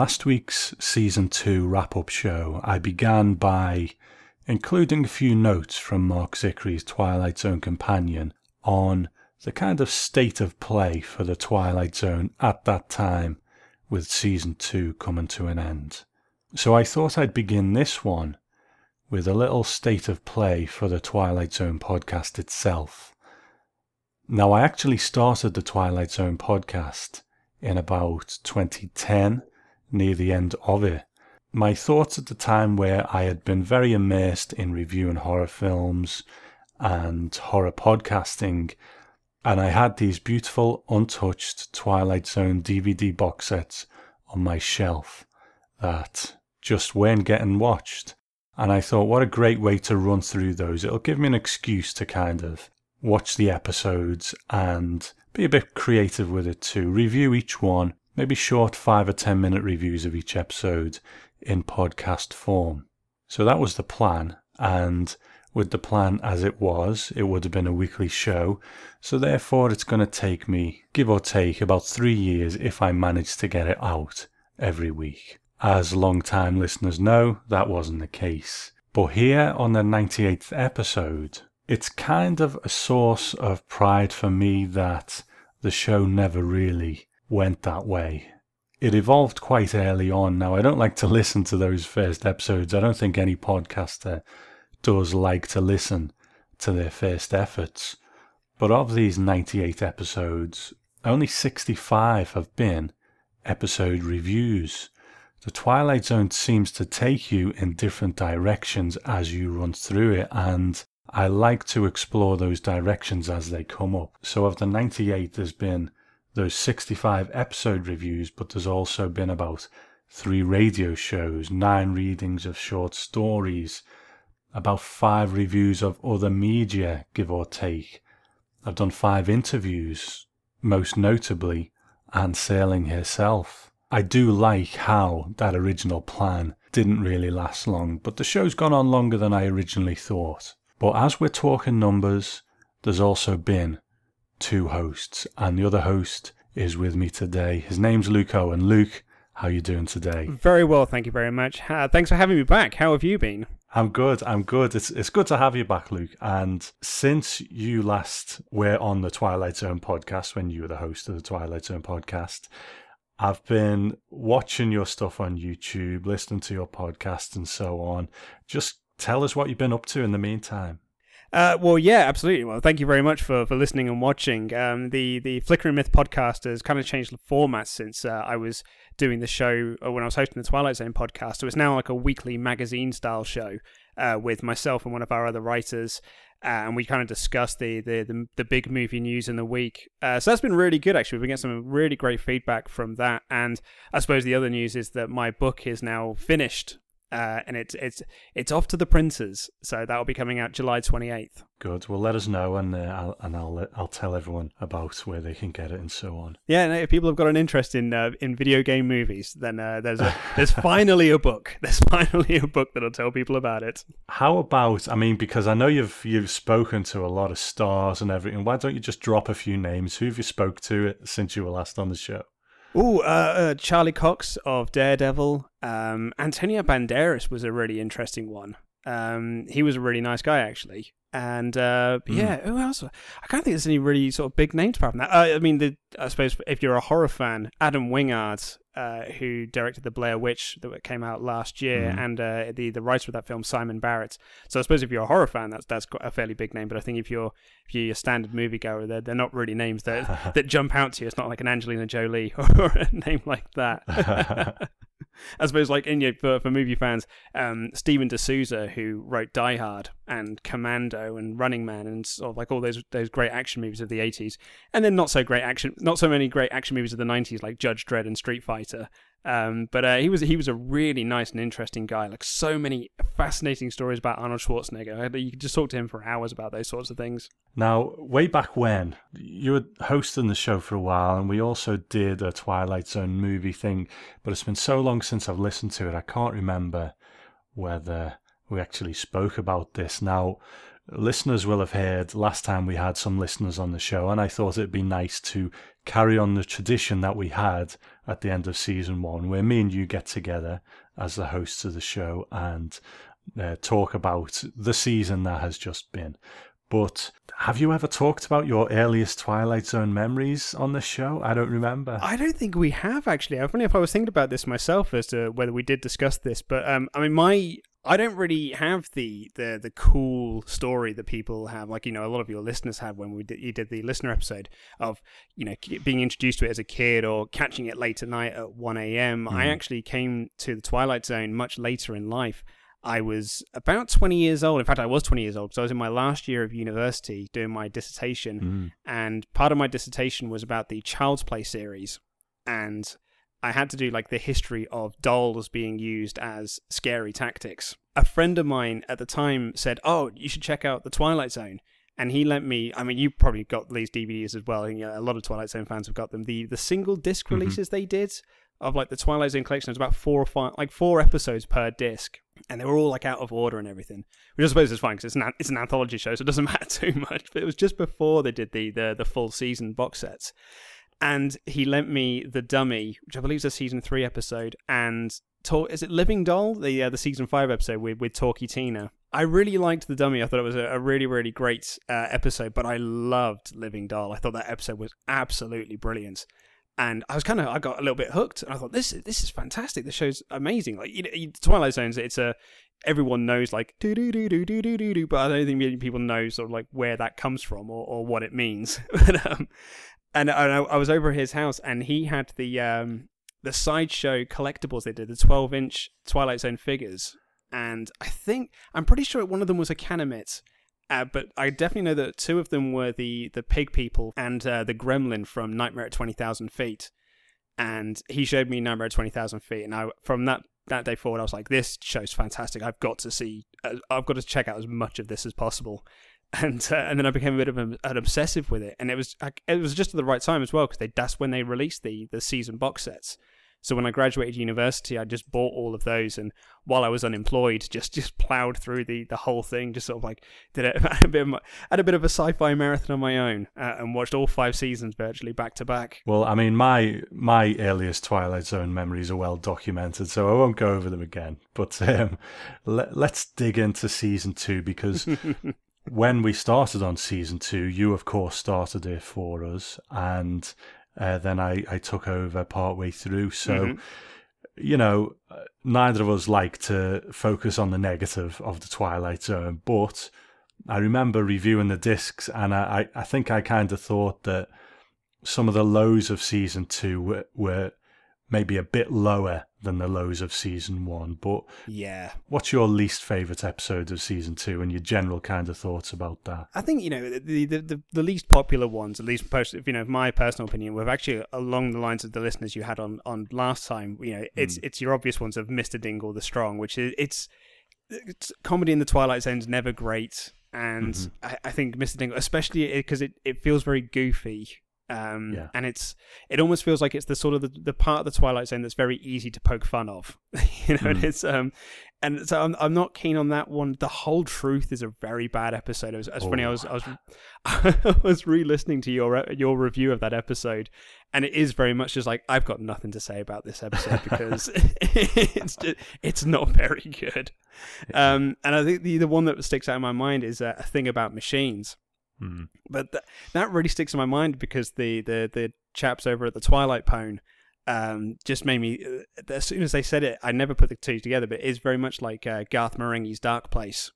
last week's season two wrap up show, I began by including a few notes from Marc Zicree's Twilight Zone companion on the kind of state of play for the Twilight Zone at that time, with season two coming to an end. So I thought I'd begin this one with a little state of play for the Twilight Zone podcast itself. Now, I actually started the Twilight Zone podcast in about 2010, near the end of it. My thoughts at the time were I had been very immersed in reviewing horror films and horror podcasting, and I had these beautiful, untouched Twilight Zone DVD box sets on my shelf that just weren't getting watched. And I thought, what a great way to run through those. It'll give me an excuse to kind of watch the episodes and be a bit creative with it too. Review each one, maybe short five or ten minute reviews of each episode in podcast form. So that was the plan. And with the plan as it was, it would have been a weekly show. So therefore, it's going to take me, give or take, about three years if I manage to get it out every week. As long-time listeners know, that wasn't the case. But here on the 98th episode, it's kind of a source of pride for me that the show never really went that way. It evolved quite early on. Now, I don't like to listen to those first episodes. I don't think any podcaster does like to listen to their first efforts. But of these 98 episodes, only 65 have been episode reviews. The Twilight Zone seems to take you in different directions as you run through it, and I like to explore those directions as they come up. So, of the 98, there's been those 65 episode reviews, but there's also been about three radio shows, nine readings of short stories, about five reviews of other media, give or take. I've done five interviews, most notably Anne Serling herself. I do like how that original plan didn't really last long, but the show's gone on longer than I originally thought. But as we're talking numbers, there's also been two hosts, and the other host is with me today. His name's Luke Owen. Luke, how you doing today? Very well, thank you very much. Uh, thanks for having me back. How have you been? I'm good. I'm good. It's it's good to have you back, Luke. And since you last were on the Twilight Zone podcast, when you were the host of the Twilight Zone podcast, I've been watching your stuff on YouTube, listening to your podcast, and so on. Just tell us what you've been up to in the meantime. Uh, well, yeah, absolutely. Well, thank you very much for, for listening and watching. Um, the the Flickering Myth podcast has kind of changed the format since uh, I was doing the show uh, when I was hosting the Twilight Zone podcast. So it's now like a weekly magazine style show uh, with myself and one of our other writers, uh, and we kind of discussed the, the the, the big movie news in the week. Uh, so that's been really good. Actually, we've been getting some really great feedback from that. And I suppose the other news is that my book is now finished uh, and it's it's it's off to the printers. So that will be coming out July twenty eighth. Good. Well, let us know, and uh, I'll, and I'll I'll tell everyone about where they can get it and so on. Yeah, and if people have got an interest in uh, in video game movies, then uh, there's a, there's finally a book. There's finally a book that'll tell people about it. How about? I mean, because I know you've you've spoken to a lot of stars and everything. Why don't you just drop a few names? Who have you spoke to since you were last on the show? Oh, uh, uh, Charlie Cox of Daredevil. Um, Antonio Banderas was a really interesting one. Um, he was a really nice guy, actually. And uh, mm. yeah, who else? I can't think there's any really sort of big names apart from that. Uh, I mean, the, I suppose if you're a horror fan, Adam Wingard, uh, who directed the Blair Witch that came out last year, mm. and uh, the the writer of that film, Simon Barrett. So I suppose if you're a horror fan, that's that's a fairly big name. But I think if you're if you're a standard moviegoer, they're they're not really names that that jump out to you. It's not like an Angelina Jolie or a name like that. I suppose, like in for, for movie fans, um, Steven de Souza, who wrote Die Hard and Commando and Running Man and sort of like all those those great action movies of the eighties, and then not so great action, not so many great action movies of the nineties like Judge Dredd and Street Fighter. Um, but uh, he was he was a really nice and interesting guy. Like so many fascinating stories about Arnold Schwarzenegger. You could just talk to him for hours about those sorts of things. Now, way back when you were hosting the show for a while, and we also did a Twilight Zone movie thing. But it's been so long since I've listened to it, I can't remember whether we actually spoke about this. Now, listeners will have heard last time we had some listeners on the show, and I thought it'd be nice to carry on the tradition that we had at the end of season one, where me and you get together as the hosts of the show and uh, talk about the season that has just been. But have you ever talked about your earliest Twilight Zone memories on the show? I don't remember. I don't think we have actually. I funny if I was thinking about this myself as to whether we did discuss this, but um, I mean, my I don't really have the, the the cool story that people have, like you know, a lot of your listeners had when we did, you did the listener episode of you know being introduced to it as a kid or catching it late at night at one a.m. Mm. I actually came to the Twilight Zone much later in life. I was about 20 years old. In fact, I was 20 years old because I was in my last year of university doing my dissertation. Mm. And part of my dissertation was about the Child's Play series. And I had to do like the history of dolls being used as scary tactics. A friend of mine at the time said, Oh, you should check out The Twilight Zone. And he lent me, I mean, you probably got these DVDs as well. And, you know, a lot of Twilight Zone fans have got them. The, the single disc mm-hmm. releases they did of like the Twilight Zone collection. Was about four or five, like four episodes per disc, and they were all like out of order and everything. Which I suppose is fine because it's an it's an anthology show, so it doesn't matter too much. But it was just before they did the the, the full season box sets, and he lent me the Dummy, which I believe is a season three episode, and talk. Is it Living Doll? The uh, the season five episode with with Talky Tina. I really liked the dummy. I thought it was a, a really, really great uh, episode. But I loved Living Doll. I thought that episode was absolutely brilliant and I was kind of I got a little bit hooked, and I thought this this is fantastic. This show's amazing. Like you know, Twilight Zones, it's a everyone knows like do do do do do do do do, but I don't think many people know sort of like where that comes from or, or what it means. but, um, and, and I, I, was over at his house, and he had the um the sideshow collectibles they did, the twelve inch Twilight Zone figures, and I think I'm pretty sure one of them was a Kanamit uh, but I definitely know that two of them were the the pig people and uh, the gremlin from Nightmare at Twenty Thousand Feet. And he showed me Nightmare at Twenty Thousand Feet, and I from that that day forward, I was like, "This show's fantastic. I've got to see. Uh, I've got to check out as much of this as possible." And uh, and then I became a bit of an, an obsessive with it, and it was it was just at the right time as well because that's when they released the the season box sets. So when I graduated university, I just bought all of those, and while I was unemployed, just just plowed through the, the whole thing. Just sort of like did it had a bit of my, had a bit of a sci-fi marathon on my own, uh, and watched all five seasons virtually back to back. Well, I mean, my my earliest Twilight Zone memories are well documented, so I won't go over them again. But um, let, let's dig into season two because. when we started on season two, you of course started it for us, and uh, then I, I took over partway through. So, mm-hmm. you know, neither of us like to focus on the negative of the Twilight Zone, but I remember reviewing the discs and I, I think I kind of thought that some of the lows of season two were, were maybe a bit lower than the lows of season one. But yeah, what's your least favorite episode of season two, and your general kind of thoughts about that? I think you know the the, the, the least popular ones, at least you know my personal opinion, were actually along the lines of the listeners you had on on last time. You know, it's mm. it's your obvious ones of Mister Dingle the Strong, which is it's, it's comedy in the Twilight Zone is never great. And mm-hmm. I, I think Mr. Dingle, especially because it, it feels very goofy um, yeah. and it's it almost feels like it's the sort of the, the part of the Twilight Zone that's very easy to poke fun of, you know. Mm. And it's um, and so I'm I'm not keen on that one. The whole truth is a very bad episode. It was, it was oh. funny. I was I was I was re-listening to your your review of that episode, and it is very much just like I've got nothing to say about this episode because it's just, it's not very good. Um, and I think the the one that sticks out in my mind is uh, a thing about machines Mm. But th- that really sticks in my mind because the, the, the chaps over at the Twilight Pone um, just made me. Uh, as soon as they said it, I never put the two together, but it is very much like uh, Garth Marenghi's Dark Place.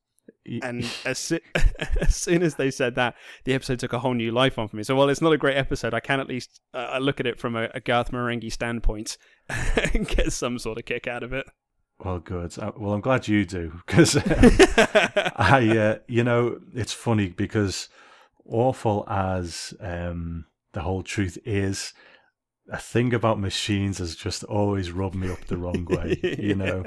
And as, as soon as they said that, the episode took a whole new life on for me. So while it's not a great episode, I can at least uh, look at it from a, a Garth Marenghi standpoint and get some sort of kick out of it. Well, good. Uh, well, I'm glad you do because I, uh, you know, it's funny because awful as um, the whole truth is, a thing about machines has just always rubbed me up the wrong way, you know,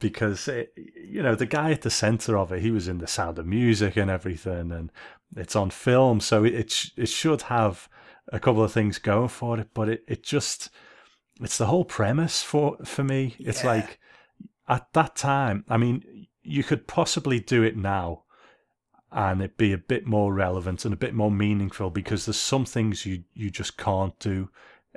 because it, you know the guy at the center of it, he was in the Sound of Music and everything, and it's on film, so it it, sh- it should have a couple of things going for it, but it, it just it's the whole premise for for me. It's yeah. like at that time, I mean, you could possibly do it now and it be a bit more relevant and a bit more meaningful because there's some things you you just can't do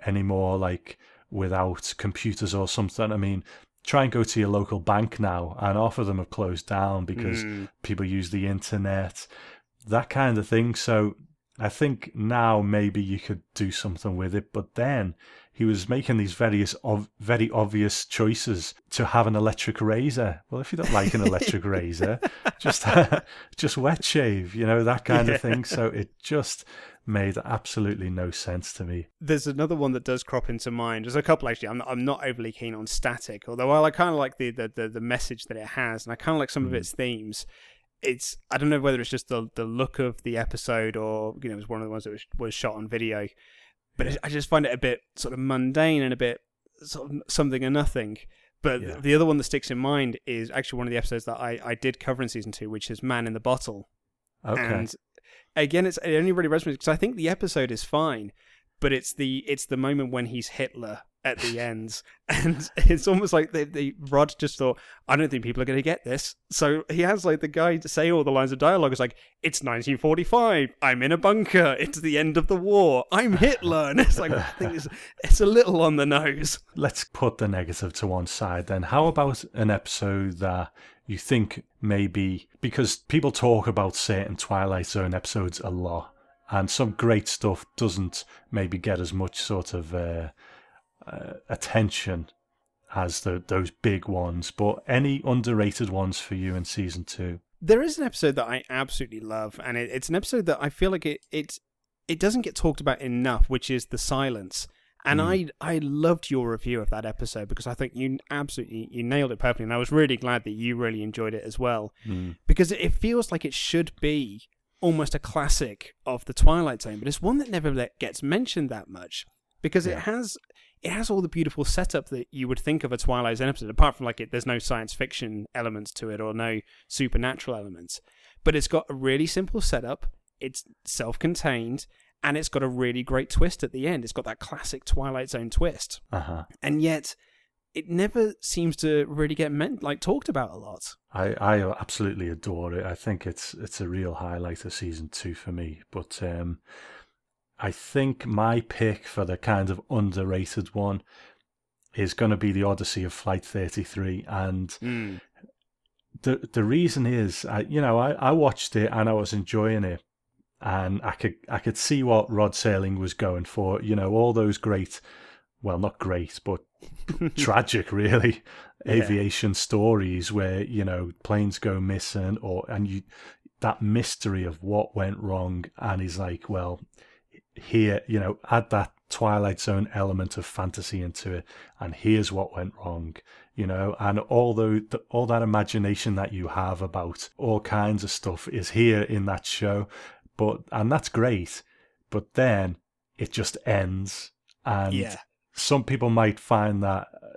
anymore like without computers or something i mean try and go to your local bank now and half of them have closed down because mm. people use the internet that kind of thing so i think now maybe you could do something with it but then he was making these various very obvious choices to have an electric razor. Well, if you don't like an electric razor, just just wet shave, you know that kind yeah. of thing. So it just made absolutely no sense to me. There's another one that does crop into mind. There's a couple actually. I'm not, I'm not overly keen on static, although I kind of like the, the, the the message that it has, and I kind of like some mm. of its themes it's I don't know whether it's just the the look of the episode or you know it was one of the ones that was, was shot on video, but I just find it a bit sort of mundane and a bit sort of something or nothing. But yeah. the other one that sticks in mind is actually one of the episodes that I, I did cover in season two, which is Man in the Bottle. Okay. And again, it's it only really resonates because I think the episode is fine, but it's the it's the moment when he's Hitler at the ends, and it's almost like the, the Rod just thought, I don't think people are going to get this, so he has like the guy to say all the lines of dialogue. It's like, it's 1945, I'm in a bunker, it's the end of the war, I'm Hitler, and it's like I think it's it's a little on the nose. Let's put the negative to one side then. How about an episode that you think maybe because people talk about certain Twilight Zone episodes a lot, and some great stuff doesn't maybe get as much sort of uh, uh, attention as the, those big ones, but any underrated ones for you in season two? There is an episode that I absolutely love, and it, it's an episode that I feel like it it it doesn't get talked about enough, which is the silence. And mm. I I loved your review of that episode because I think you absolutely you nailed it perfectly, and I was really glad that you really enjoyed it as well, mm. because it feels like it should be almost a classic of the Twilight Zone, but it's one that never gets mentioned that much because yeah. it has it has all the beautiful setup that you would think of a Twilight Zone episode. Apart from like it, there's no science fiction elements to it or no supernatural elements, but it's got a really simple setup. It's self-contained and it's got a really great twist at the end. It's got that classic Twilight Zone twist, uh-huh. and yet it never seems to really get meant like talked about a lot. I, I absolutely adore it. I think it's it's a real highlight of season two for me. But um, I think my pick for the kind of underrated one is going to be the Odyssey of Flight 33, and mm. the the reason is, I, you know, I, I watched it and I was enjoying it, and I could I could see what Rod Serling was going for. You know, all those great, well, not great, but tragic, really, yeah. aviation stories where you know planes go missing, or and you that mystery of what went wrong, and he's like, well, here, you know, add that Twilight Zone element of fantasy into it, and here's what went wrong, you know, and all the, the all that imagination that you have about all kinds of stuff is here in that show, but and that's great, but then it just ends and yeah. some people might find that uh,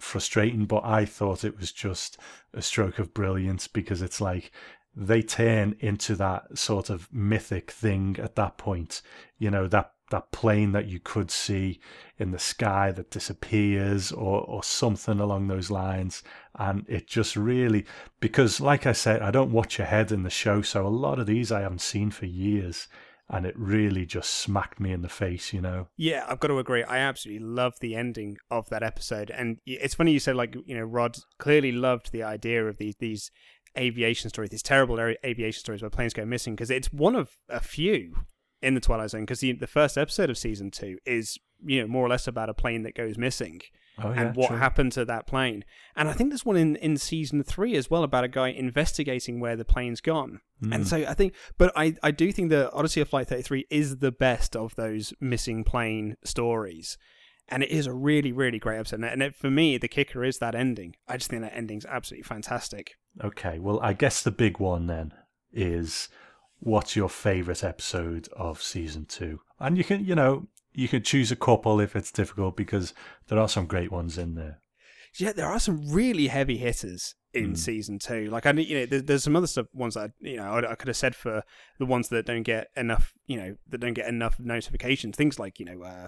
frustrating, but I thought it was just a stroke of brilliance because it's like they turn into that sort of mythic thing at that point. You know, that that plane that you could see in the sky that disappears or or something along those lines and it just really because like I said I don't watch ahead in the show so a lot of these I haven't seen for years and it really just smacked me in the face, you know. Yeah, I've got to agree. I absolutely love the ending of that episode, and it's funny you said like you know Rod clearly loved the idea of these these aviation stories, these terrible aviation stories where planes go missing, because it's one of a few in the Twilight Zone. Because the the first episode of season two is you know more or less about a plane that goes missing, oh, yeah, and what true. happened to that plane. And I think there's one in, in season three as well about a guy investigating where the plane's gone. Mm. And so I think, but I, I do think the Odyssey of Flight 33 is the best of those missing plane stories. And it is a really, really great episode. And it, for me, the kicker is that ending. I just think that ending's absolutely fantastic. Okay, well, I guess the big one then is what's your favorite episode of season two? And you can, you know, you can choose a couple if it's difficult because there are some great ones in there. Yeah, there are some really heavy hitters in mm. season two. Like I, mean, you know, there's, there's some other stuff ones that you know I, I, could have said for the ones that don't get enough, you know, that don't get enough notifications. Things like you know, uh,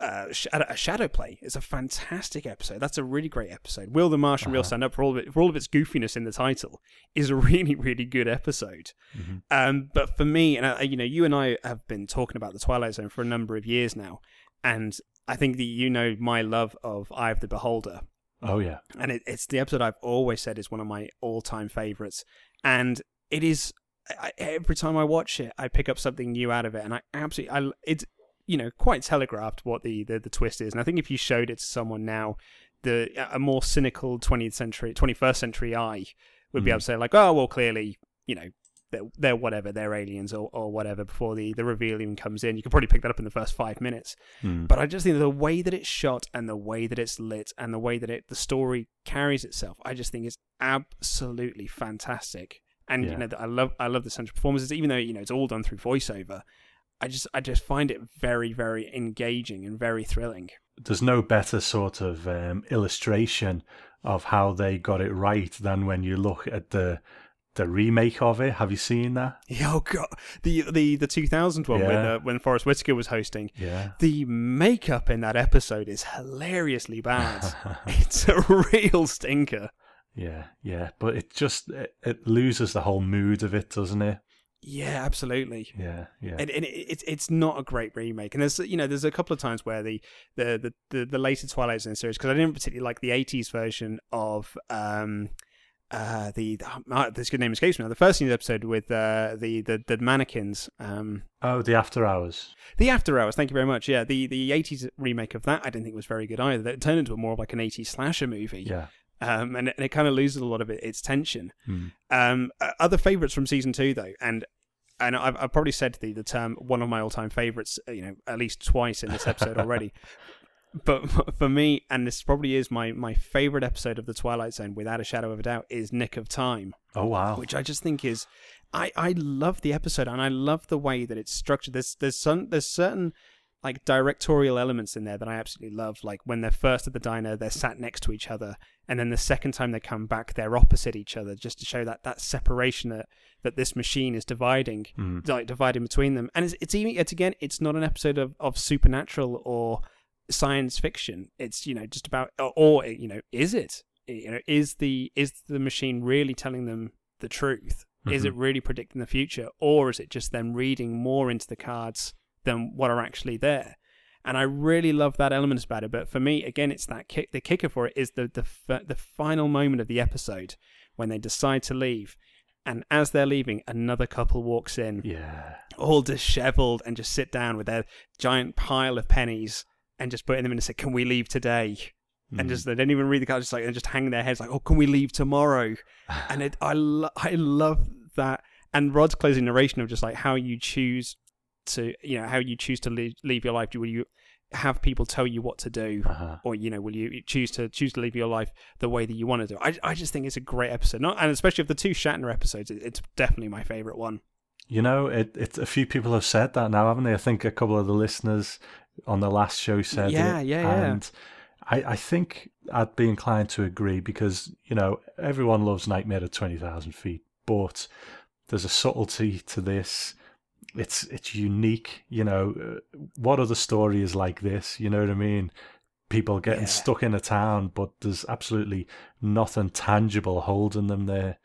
uh, a Shadow Play is a fantastic episode. That's a really great episode. Will the Martian Real Uh-huh. Stand Up for all of it, for all of its goofiness in the title is a really really good episode. Mhm. Um, but for me, and I, you know, you and I have been talking about the Twilight Zone for a number of years now, and I think that you know my love of Eye of the Beholder, Oh yeah. and it, it's the episode I've always said is one of my all-time favorites, and it is. I, every time I watch it, I pick up something new out of it, and I absolutely, I, it's you know quite telegraphed what the, the the twist is, and I think if you showed it to someone now, the a more cynical 20th century, 21st century eye would be Mm. able to say like, oh well, clearly, you know, they're, they're whatever, they're aliens or, or whatever before the, the reveal even comes in. You can probably pick that up in the first five minutes. Mm. But I just think the way that it's shot and the way that it's lit and the way that it the story carries itself, I just think is absolutely fantastic. And Yeah. you know, I love I love the central performances, even though you know it's all done through voiceover. I just I just find it very very engaging and very thrilling. There's no better sort of um, illustration of how they got it right than when you look at the the remake of it. Have you seen that? Oh god, the the the 2000 one when uh, when Forest Whitaker was hosting. Yeah. The makeup in that episode is hilariously bad. it's a real stinker. yeah, yeah. But it just it, it loses the whole mood of it, doesn't it? Yeah, absolutely. Yeah, yeah. and, and it, it's it's not a great remake. And there's you know there's a couple of times where the the the the, the later Twilight Zone series because I didn't particularly like the '80s version of um uh the uh, this good name escapes me now the first season episode with uh the the the mannequins um oh, the After Hours. the After Hours. Thank you very much. Yeah, the the '80s remake of that I didn't think was very good either. It turned into a more of like an '80s slasher movie. Yeah. Um, and, it- and it kind of loses a lot of it, its tension. Hmm. Um, other favorites from season two, though, and and I've, I've probably said the the term one of my all time favorites, uh, you know, at least twice in this episode already. But for me, and this probably is my my favorite episode of the Twilight Zone, without a shadow of a doubt, is Nick of Time, Oh wow. which I just think is, I I love the episode and I love the way that it's structured. There's there's some there's certain like directorial elements in there that I absolutely love. Like when they're first at the diner, they're sat next to each other, and then the second time they come back, they're opposite each other, just to show that that separation that that this machine is dividing, Hmm. like dividing between them. And it's it's even it's again, it's not an episode of of supernatural or science fiction. It's you know just about or, or you know is it you know is the is the machine really telling them the truth? Is it really predicting the future, or is it just them reading more into the cards than what are actually there? And I really love that element about it. But for me, again, it's that kick. The kicker for it is the the f- the final moment of the episode when they decide to leave, and as they're leaving, another couple walks in, Yeah. all dishevelled, and just sit down with their giant pile of pennies and just putting them in and say, "Can we leave today?" And just mm. they don't even read the card, just like and just hang their heads like, "Oh, can we leave tomorrow?" and it, I lo- I love that. And Rod's closing narration of just like how you choose to, you know, how you choose to leave, leave your life. Will you have people tell you what to do, Uh-huh. or you know, will you choose to choose to live your life the way that you want to do? I I just think it's a great episode, not and especially of the two Shatner episodes, it, it's definitely my favorite one. You know, it, it. A few people have said that now, haven't they? I think a couple of the listeners on the last show said Yeah, it. yeah, yeah. And I, I think I'd be inclined to agree because you know everyone loves Nightmare at twenty thousand feet, but there's a subtlety to this. It's it's unique. You know, uh, what other story is like this? You know what I mean? People getting Yeah. stuck in a town, but there's absolutely nothing tangible holding them there.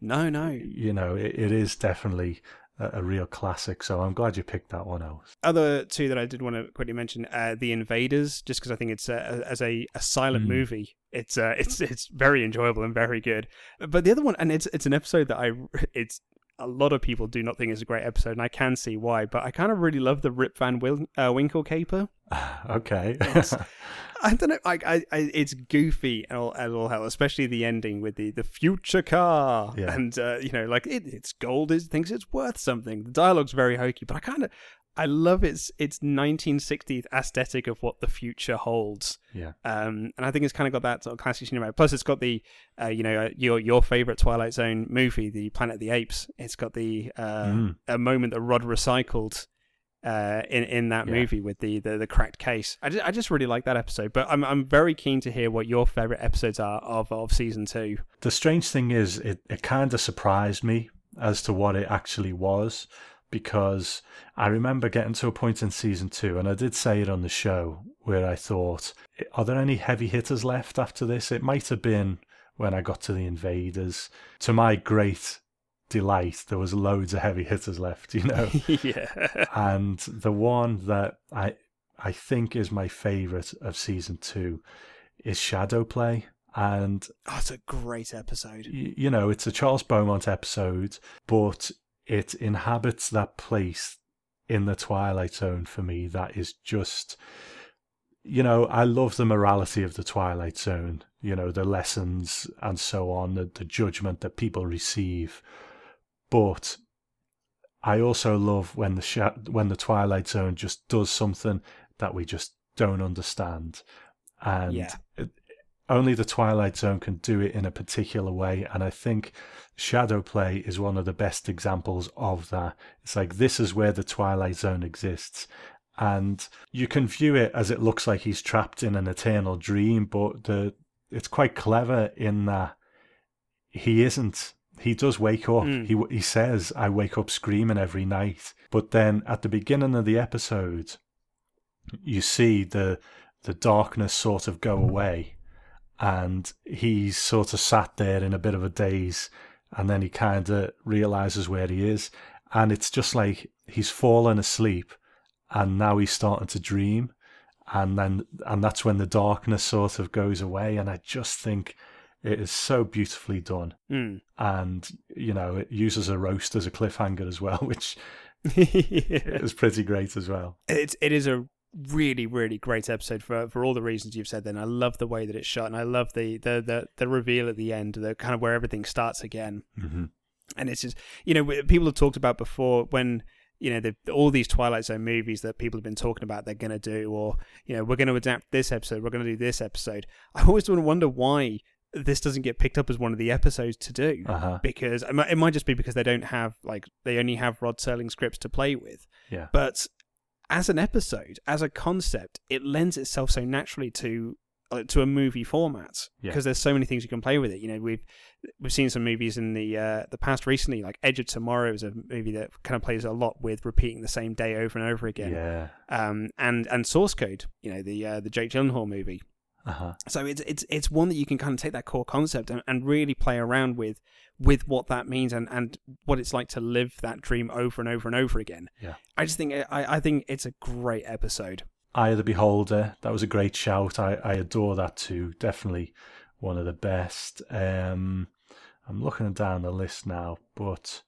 No, no. You know, it, it is definitely a, a real classic. So I'm glad you picked that one out. Other two that I did want to quickly mention, uh, The Invaders, just because I think it's uh, as a, a silent Mm. movie, it's uh, it's it's very enjoyable and very good. But the other one, and it's it's an episode that I it's a lot of people do not think it's a great episode, and I can see why. But I kind of really love the Rip Van Wil- uh, Winkle caper. okay. I don't know, like I, I it's goofy and all, as all hell, especially the ending with the the future car, Yeah. and uh, you know, like it, it's gold, it thinks it's worth something. The dialogue's very hokey, but I kind of I love its its 1960s aesthetic of what the future holds. yeah. Um, and I think it's kind of got that sort of classic cinema. Plus, it's got the, uh, you know, uh, your your favorite Twilight Zone movie, the Planet of the Apes. It's got the uh, Mm. a moment that Rod recycled uh, in in that Yeah. movie with the, the the cracked case. I just, I just really like that episode. But I'm I'm very keen to hear what your favorite episodes are of of season two. The strange thing is, it, it kind of surprised me as to what it actually was. because I remember getting to a point in season two, and I did say it on the show, where I thought, are there any heavy hitters left after this? It might have been when I got to the invaders. To my great delight, there was loads of heavy hitters left, you know. yeah. and the one that I I think is my favorite of season two is Shadow Play. And oh, it's a great episode. y- you know, it's a Charles Beaumont episode, but it inhabits that place in the Twilight Zone for me that is just you know, I love the morality of the Twilight Zone, you know, the lessons and so on, the, the judgment that people receive. But I also love when the sha- when the Twilight Zone just does something that we just don't understand, and Yeah. it, only the Twilight Zone can do it in a particular way. And I think Shadow Play is one of the best examples of that. It's like this is where the Twilight Zone exists, and you can view it as it looks like he's trapped in an eternal dream, but the it's quite clever in that he isn't. He does wake up. Mm. He he says, "I wake up screaming every night." But then at the beginning of the episode, you see the the darkness sort of go away, and he's sort of sat there in a bit of a daze, and then he kind of realizes where he is, and it's just like he's fallen asleep, and now he's starting to dream, and then and that's when the darkness sort of goes away, and I just think it is so beautifully done Mm. and you know it uses a roast as a cliffhanger as well which yeah. is pretty great as well It's it is a really really great episode for for all the reasons you've said. Then I love the way that it's shot, and I love the the the, the reveal at the end, the kind of where everything starts again. mm-hmm. and it's just you know people have talked about before when you know the, all these twilight zone movies that people have been talking about they're going to do or you know we're going to adapt this episode we're going to do this episode i always wonder why this doesn't get picked up as one of the episodes to do uh-huh. because it might, it might just be because they don't have like they only have rod serling scripts to play with. Yeah. But as an episode as a concept it lends itself so naturally to uh, to a movie format Yeah. because there's so many things you can play with it. You know we've we've seen some movies in the uh, the past recently like edge of tomorrow is a movie that kind of plays a lot with repeating the same day over and over again. Yeah. Um and and source code you know the uh, the jake gyllenhaal movie uh-huh so it's it's it's one that you can kind of take that core concept and, and really play around with with what that means and, and what it's like to live that dream over and over and over again. Yeah. I just think I, I think it's a great episode. eye of the beholder that was a great shout i i adore that too definitely one of the best um i'm looking down the list now but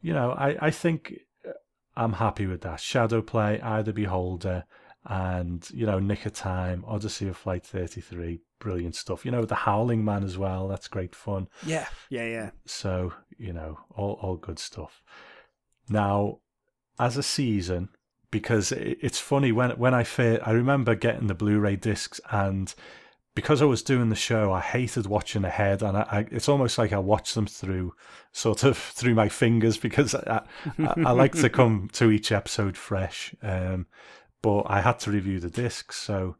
you know i i think uh, i'm happy with that shadow play eye of the beholder and you know nick of time odyssey of flight 33 brilliant stuff you know the howling man as well that's great fun Yeah. Yeah, yeah. So, you know, all, all good stuff. Now, as a season, because it, it's funny when when I fir- I remember getting the Blu-ray discs and because I was doing the show, I hated watching ahead, and I, I, it's almost like I watch them through, sort of through my fingers, because I, I, I like to come to each episode fresh. Um, but I had to review the discs, so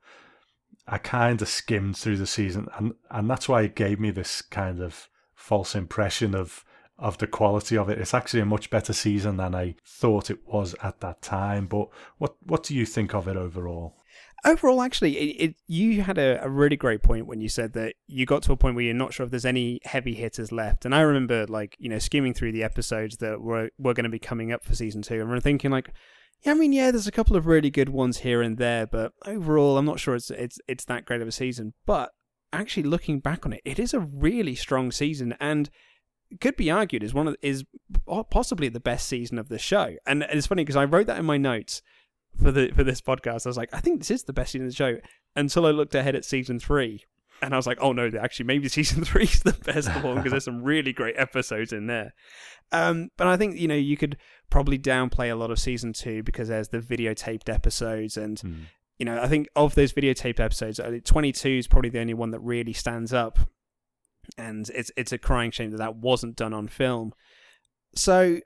I kind of skimmed through the season, and and that's why it gave me this kind of false impression of of the quality of it. It's actually a much better season than I thought it was at that time. But what what do you think of it overall? Overall, actually, it, it you had a, a really great point when you said that you got to a point where you're not sure if there's any heavy hitters left. And I remember, like, you know, skimming through the episodes that were were going to be coming up for season two, and we're thinking, like, yeah, I mean, yeah, there's a couple of really good ones here and there, but overall, I'm not sure it's it's it's that great of a season. But actually, looking back on it, it is a really strong season, and could be argued as one of is possibly the best season of the show. And it's funny because I wrote that in my notes for the for this podcast. I was like, I think this is the best season of the show until I looked ahead at season three. And I was like, oh no, actually, maybe season three is the best one because there's some really great episodes in there. Um, but I think you know you could probably downplay a lot of season two because there's the videotaped episodes, and Hmm. you know I think of those videotaped episodes, uh, 22 is probably the only one that really stands up, and it's it's a crying shame that that wasn't done on film. So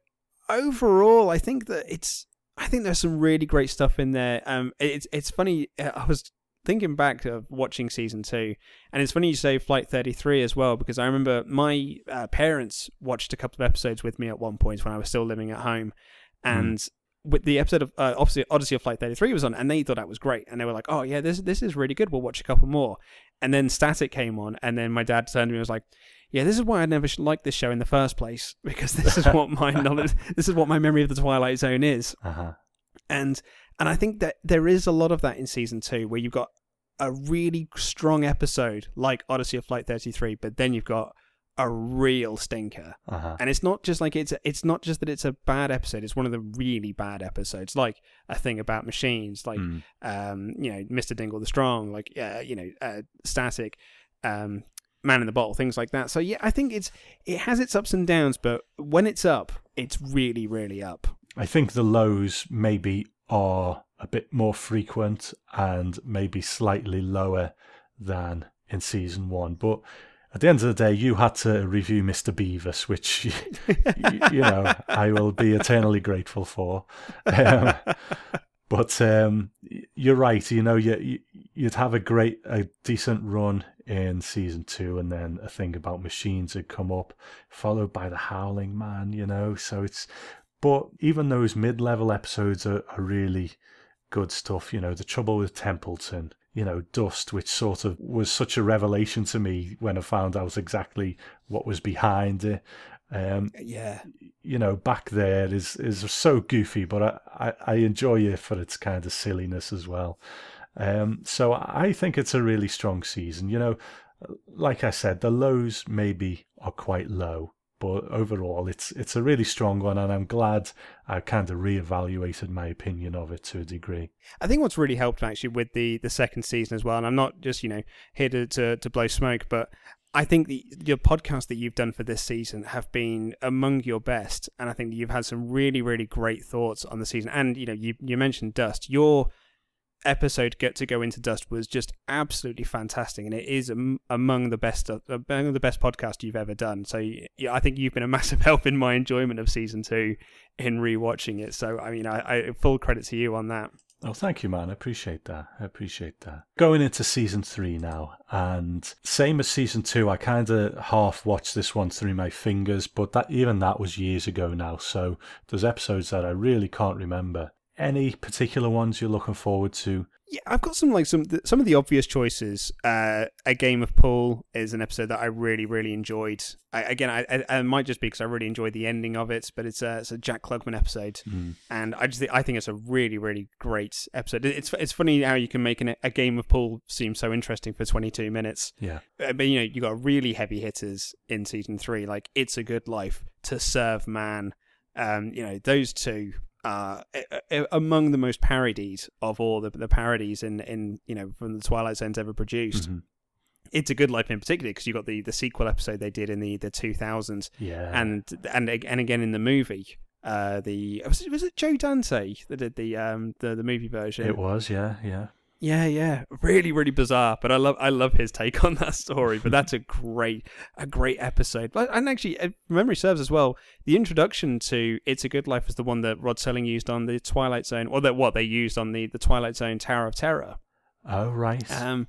overall, I think that it's I think there's some really great stuff in there. Um, it's it's funny. uh, I was thinking back of watching season two, and it's funny you say Flight 33 as well because I remember my uh, parents watched a couple of episodes with me at one point when I was still living at home, and with the episode of uh, Odyssey, Odyssey of Flight 33 was on, and they thought that was great, and they were like, "Oh yeah, this this is really good. We'll watch a couple more." And then Static came on, and then my dad turned to me and was like, "Yeah, this is why I never liked this show in the first place because this is what my knowledge, this is what my memory of the Twilight Zone is." Uh-huh. And and I think that there is a lot of that in season two, where you've got a really strong episode like Odyssey of Flight 33, but then you've got a real stinker. Uh-huh. And it's not just like it's it's not just that it's a bad episode. It's one of the really bad episodes, like a thing about machines, like Mm. um, you know, Mr. Dingle the Strong, like uh, you know, uh, Static, um, Man in the Bottle, things like that. So yeah, I think it's it has its ups and downs, but when it's up, it's really really up. I think the lows maybe are a bit more frequent and maybe slightly lower than in season one. But at the end of the day, you had to review Mr. Bevis, which, you, you know, I will be eternally grateful for. Um, but um, you're right. You know, you, you you'd have a great, a decent run in season two, and then a thing about machines had come up, followed by the Howling Man. You know, so it's. But even those mid-level episodes are, are really good stuff. You know, the trouble with Templeton. You know, Dust, which sort of was such a revelation to me when I found out exactly what was behind it. Um, Yeah, you know, back there is is so goofy, but I, I, I enjoy it for its kind of silliness as well. Um, so I think it's a really strong season. You know, like I said, the lows maybe are quite low, but overall it's it's a really strong one, and I'm glad I kind of reevaluated my opinion of it to a degree. I think what's really helped actually with the the second season as well, and I'm not just you know here to to, to blow smoke, but I think the your podcast that you've done for this season have been among your best, and I think you've had some really really great thoughts on the season. And you know you you mentioned Dust, your episode get to go into Dust was just absolutely fantastic, and it is am- among the best of, among the best podcast you've ever done. So yeah, I think you've been a massive help in my enjoyment of season two in rewatching it. So I mean, I, I full credit to you on that. Oh, thank you, man. I appreciate that. I appreciate that. Going into season three now, and same as season two, I kind of half watched this one through my fingers, but that even that was years ago now. So there's episodes that I really can't remember. Any particular ones you're looking forward to? Yeah, I've got some like some some of the obvious choices. Uh, a game of pool is an episode that I really really enjoyed. I, again, I, I, I might just be because I really enjoyed the ending of it, but it's a it's a Jack Klugman episode, Mm. and I just think, I think it's a really really great episode. It's it's funny how you can make an, a game of pool seem so interesting for 22 minutes, Yeah. Uh, but you know you got really heavy hitters in season three, like It's a Good Life, To Serve Man. Um, you know those two uh, among the most parodied of all the, the parodies in, in you know from the Twilight Zone's ever produced. Mhm. It's a Good Life in particular because you got the, the sequel episode they did in the the 2000s Yeah. and and and again in the movie. Uh, the was it, was it Joe Dante that did the um the, the movie version? it was, yeah, yeah. Yeah, yeah, really, really bizarre. But I love, I love his take on that story. But that's a great, a great episode. But and actually, if memory serves as well. The introduction to "It's a Good Life" is the one that Rod Serling used on the Twilight Zone, or that what they used on the the Twilight Zone Tower of Terror. Oh, right. Um,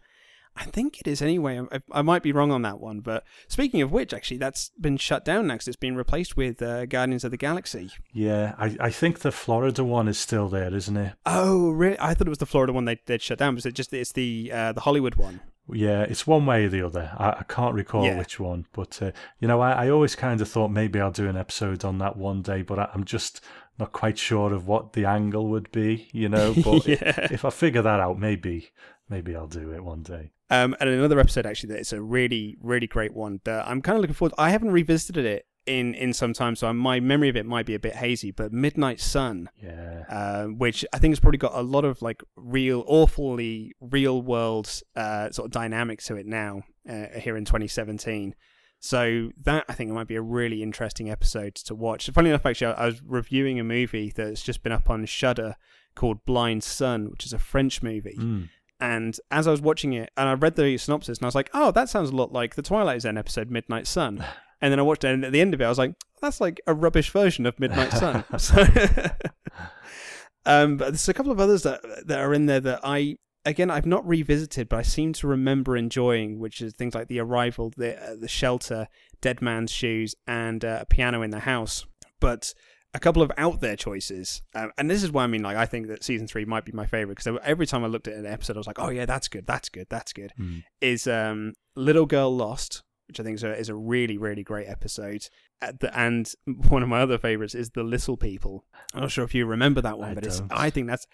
I think it is anyway. I, I might be wrong on that one. But speaking of which, actually, that's been shut down now 'cause it's been replaced with uh, Guardians of the Galaxy. yeah, I, I think the Florida one is still there, isn't it? Oh, really? I thought it was the Florida one they they'd shut down. Was it just it's the uh, the Hollywood one? Yeah, it's one way or the other. I, I can't recall Yeah. which one, but uh, you know, I, I always kind of thought maybe I'll do an episode on that one day, but I, I'm just not quite sure of what the angle would be. You know, but yeah. if I figure that out, maybe maybe I'll do it one day. Um, and another episode actually that it's a really really great one that I'm kind of looking forward. I haven't revisited it in in some time, so my memory of it might be a bit hazy. But Midnight Sun, Yeah, uh, which I think has probably got a lot of like real, awfully real world uh, sort of dynamic to it now uh, here in 2017. So that I think might be a really interesting episode to watch. Funny enough, actually, I I was reviewing a movie that's just been up on Shudder called Blind Sun, which is a French movie. Mm. And as I was watching it, and I read the synopsis, and I was like, "Oh, that sounds a lot like the Twilight Zone episode Midnight Sun." And then I watched it, and at the end of it, I was like, "That's like a rubbish version of Midnight Sun." so, um, but there's a couple of others that that are in there that I, again, I've not revisited, but I seem to remember enjoying, which is things like the arrival, the uh, the shelter, Dead Man's Shoes, and uh, a piano in the house. But a couple of out there choices, um, and this is why I mean, like, I think that season three might be my favorite because every time I looked at an episode, I was like, oh yeah, that's good, that's good, that's good. Mm. Is um, Little Girl Lost, which I think is a, is a really really great episode. The, and one of my other favorites is the Little People. I'm not sure if you remember that one, I but it's. I think that's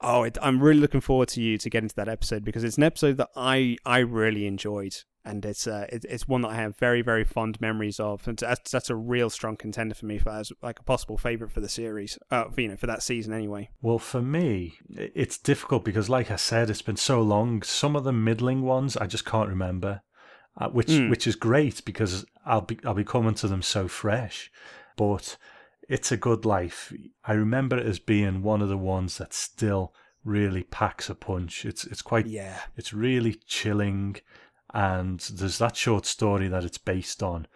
oh, it, I'm really looking forward to you to get into that episode because it's an episode that I I really enjoyed, and it's uh it, it's one that I have very very fond memories of, and that's that's a real strong contender for me for as like a possible favorite for the series, uh, for, you know, for that season anyway. Well, for me, it's difficult because, like I said, it's been so long. Some of the middling ones I just can't remember, uh, which Mm. which is great because I'll be I'll be coming to them so fresh. But it's a good life. I remember it as being one of the ones that still really packs a punch. It's it's quite Yeah, it's really chilling, and there's that short story that it's based on,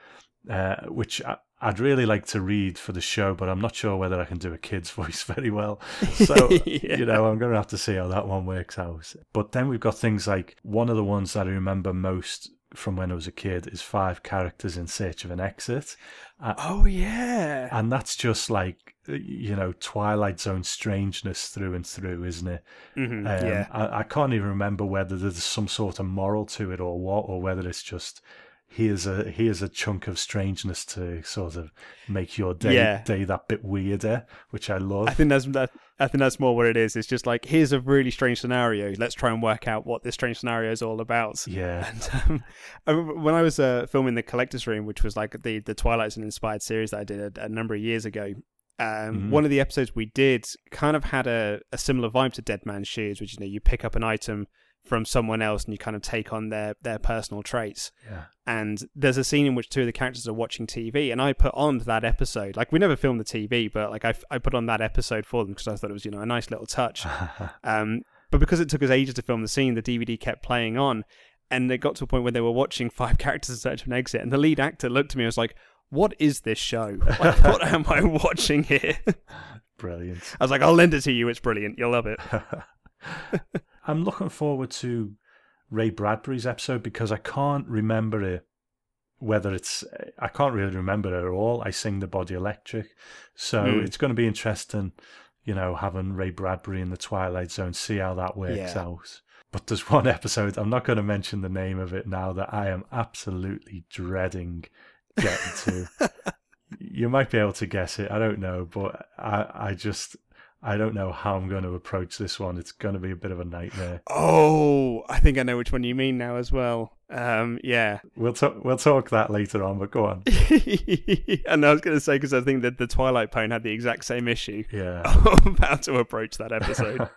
uh, which I, I'd really like to read for the show, but I'm not sure whether I can do a kid's voice very well. So Yeah. you know, I'm going to have to see how that one works out. But then we've got things like one of the ones that I remember most from when I was a kid is Five Characters in Search of an Exit, oh yeah, and that's just like you know Twilight Zone strangeness through and through, isn't it? hmm Um, yeah. I, I can't even remember whether there's some sort of moral to it or what, or whether it's just here's a here's a chunk of strangeness to sort of make your day Yeah. day that bit weirder, which I love. I think that's that. I think that's more what it is. It's just like here's a really strange scenario. Let's try and work out what this strange scenario is all about. yeah, And um, I when I was uh, filming the Collector's Room, which was like the the Twilight Zone inspired series that I did a, a number of years ago. Um, Mhm. One of the episodes we did kind of had a, a similar vibe to Dead Man's Shoes, which you know you pick up an item from someone else and you kind of take on their their personal traits. yeah. And there's a scene in which two of the characters are watching TV, and I put on that episode. Like we never filmed the TV, but like I, I put on that episode for them because I thought it was you know a nice little touch. Um, but because it took us ages to film the scene, the DVD kept playing on, and it got to a point where they were watching Five Characters in Search of an Exit, and the lead actor looked at me and was like, "What is this show? Like, what am I watching here?" Brilliant. I was like, "I'll lend it to you. It's brilliant. You'll love it." I'm looking forward to Ray Bradbury's episode because I can't remember it. Whether it's, I can't really remember it at all. I sing the body electric, so Hmm. it's going to be interesting, you know, having Ray Bradbury in the Twilight Zone, see how that works Yeah. out. But there's one episode I'm not going to mention the name of it now that I am absolutely dreading getting to. you might be able to guess it. I don't know, but I, I just, I don't know how I'm going to approach this one. It's going to be a bit of a nightmare. Oh, I think I know which one you mean now as well. Um, yeah. We'll talk. We'll talk that later on. But go on. and I was going to say because I think that the Twilight Pone had the exact same issue Yeah, of how to approach that episode.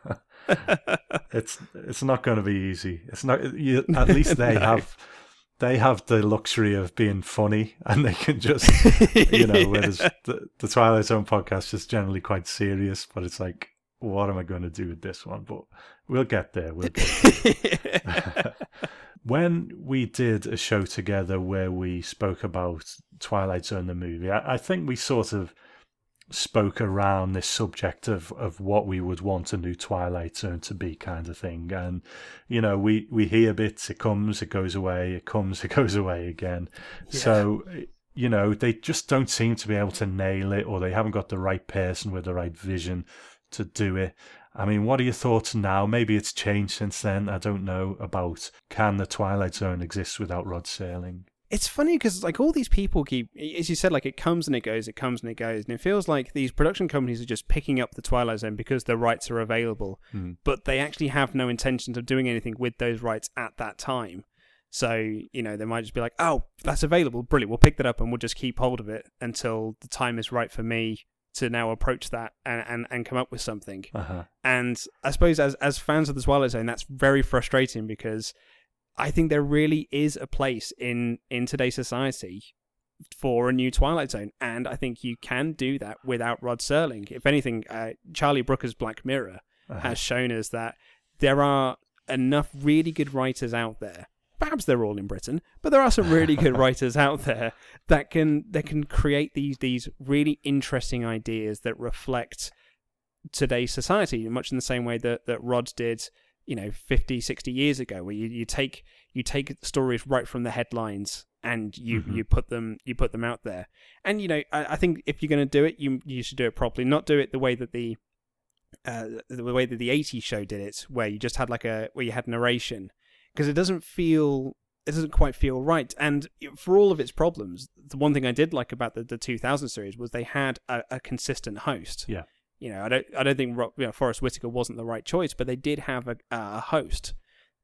it's it's not going to be easy. It's not. You, at least they No. have they have the luxury of being funny, and they can just you know. Whereas the, the Twilight Zone podcast is generally quite serious, but it's like, what am I going to do with this one? But we'll get there. We'll get when we did a show together where we spoke about Twilight Zone the movie, I, I think we sort of spoke around this subject of, of what we would want a new Twilight Zone to be, kind of thing. And you know, we we hear bits, it comes, it goes away, it comes, it goes away again. So you know, they just don't seem to be able to nail it, or they haven't got the right person with the right vision to do it. I mean, what are your thoughts now? Maybe it's changed since then. I don't know about can the Twilight Zone exist without Rod Serling? It's funny because like all these people keep as you said like it comes and it goes it comes and it goes and it feels like these production companies are just picking up the twilight zone because the rights are available Hmm. but they actually have no intentions of doing anything with those rights at that time so you know they might just be like oh that's available brilliant we'll pick that up and we'll just keep hold of it until the time is right for me to now approach that and, and, and come up with something Uh-huh. and I suppose as as fans of the Twilight Zone, that's very frustrating because I think there really is a place in in today's society for a new Twilight Zone, and I think you can do that without Rod Serling. If anything, uh, Charlie Brooker's Black Mirror Uh-huh. has shown us that there are enough really good writers out there. Perhaps they're all in Britain, but there are some really good writers out there that can that can create these these really interesting ideas that reflect today's society, much in the same way that, that Rod did, you know, 50, 60 years ago, where you, you take you take stories right from the headlines and you Mhm. you put them you put them out there. And you know, I, I think if you're going to do it, you you should do it properly. Not do it the way that the uh, the way that the 80s show did it, where you just had like a where you had narration, because it doesn't feel it doesn't quite feel right. And for all of its problems, the one thing I did like about the, the 2000 series was they had a, a consistent host. Yeah. You know, I don't I don't think you know, Forest Whitaker wasn't the right choice, but they did have a, a host.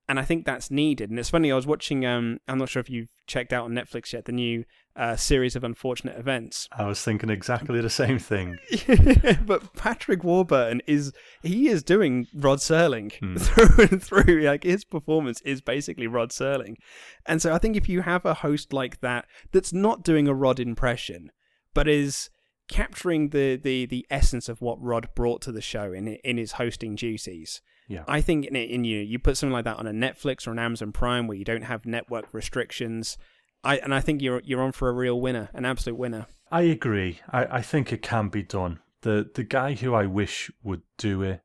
And I think that's needed. And it's funny, I was watching, um, I'm not sure if you've checked out on Netflix yet, the new uh, series of unfortunate events. I was thinking exactly the same thing. but Patrick Warburton is he is doing Rod Serling Hmm. through and through. Like his performance is basically Rod Serling, and so I think if you have a host like that that's not doing a Rod impression, but is capturing the the the essence of what Rod brought to the show in in his hosting duties. Yeah. I think in, in you you put something like that on a Netflix or an Amazon Prime where you don't have network restrictions. I and I think you're you're on for a real winner, an absolute winner. I agree. I, I think it can be done. The the guy who I wish would do it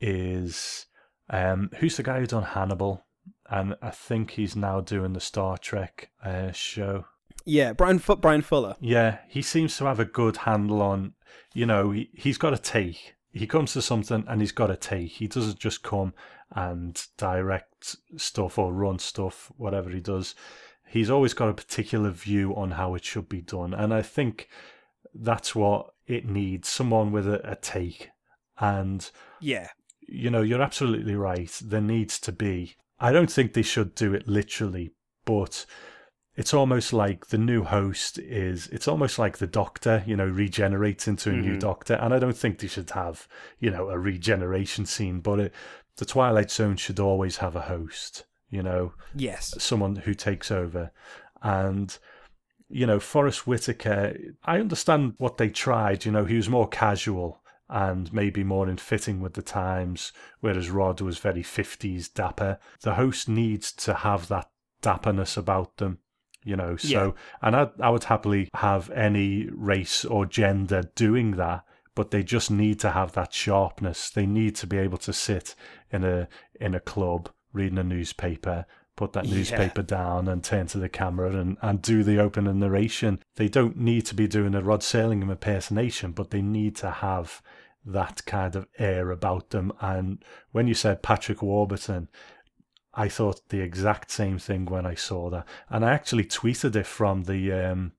is um who's the guy who done Hannibal? And I think he's now doing the Star Trek uh, show. Yeah, Bryan Fu- Bryan Fuller. Yeah, he seems to have a good handle on, you know, he, he's got a take. He comes to something and he's got a take. He doesn't just come and direct stuff or run stuff, whatever he does. He's always got a particular view on how it should be done. And I think that's what it needs someone with a, a take. And, Yeah, you know, you're absolutely right. There needs to be. I don't think they should do it literally, but it's almost like the new host is it's almost like the doctor you know regenerates into a new Mhm. doctor and i don't think they should have you know a regeneration scene but it, the twilight zone should always have a host you know yes. someone who takes over and you know forest whitaker i understand what they tried you know he was more casual and maybe more in fitting with the times whereas rod was very 50s dapper the host needs to have that dapperness about them you know so Yeah. and I, I would happily have any race or gender doing that but they just need to have that sharpness they need to be able to sit in a in a club reading a newspaper put that Yeah. newspaper down and turn to the camera and, and do the opening narration they don't need to be doing a rod serling impersonation but they need to have that kind of air about them and when you said patrick warburton I thought the exact same thing when I saw that, and I actually tweeted it from the um,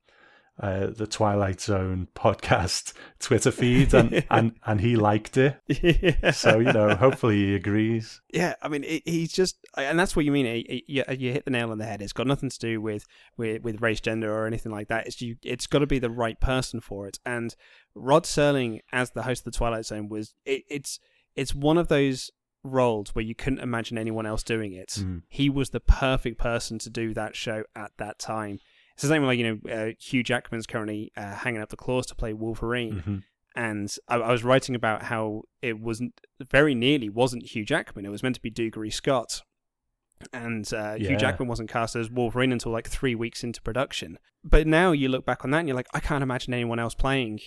uh, the Twilight Zone podcast Twitter feed, and, and and he liked it. yeah. So you know, hopefully he agrees. yeah, I mean, it, he's just, and that's what you mean. You, you hit the nail on the head. It's got nothing to do with, with, with race, gender, or anything like that. It's you. It's got to be the right person for it. And Rod Serling, as the host of the Twilight Zone, was it, it's it's one of those roles where you couldn't imagine anyone else doing it. Mm. He was the perfect person to do that show at that time. It's the same like you know uh, Hugh Jackman's currently uh, hanging up the claws to play Wolverine hmm and I, I was writing about how it wasn't very nearly wasn't Hugh Jackman. It was meant to be Dougray Scott, and uh, Yeah. Hugh Jackman wasn't cast as Wolverine until like three weeks into production. But now you look back on that and you're like, I can't imagine anyone else playing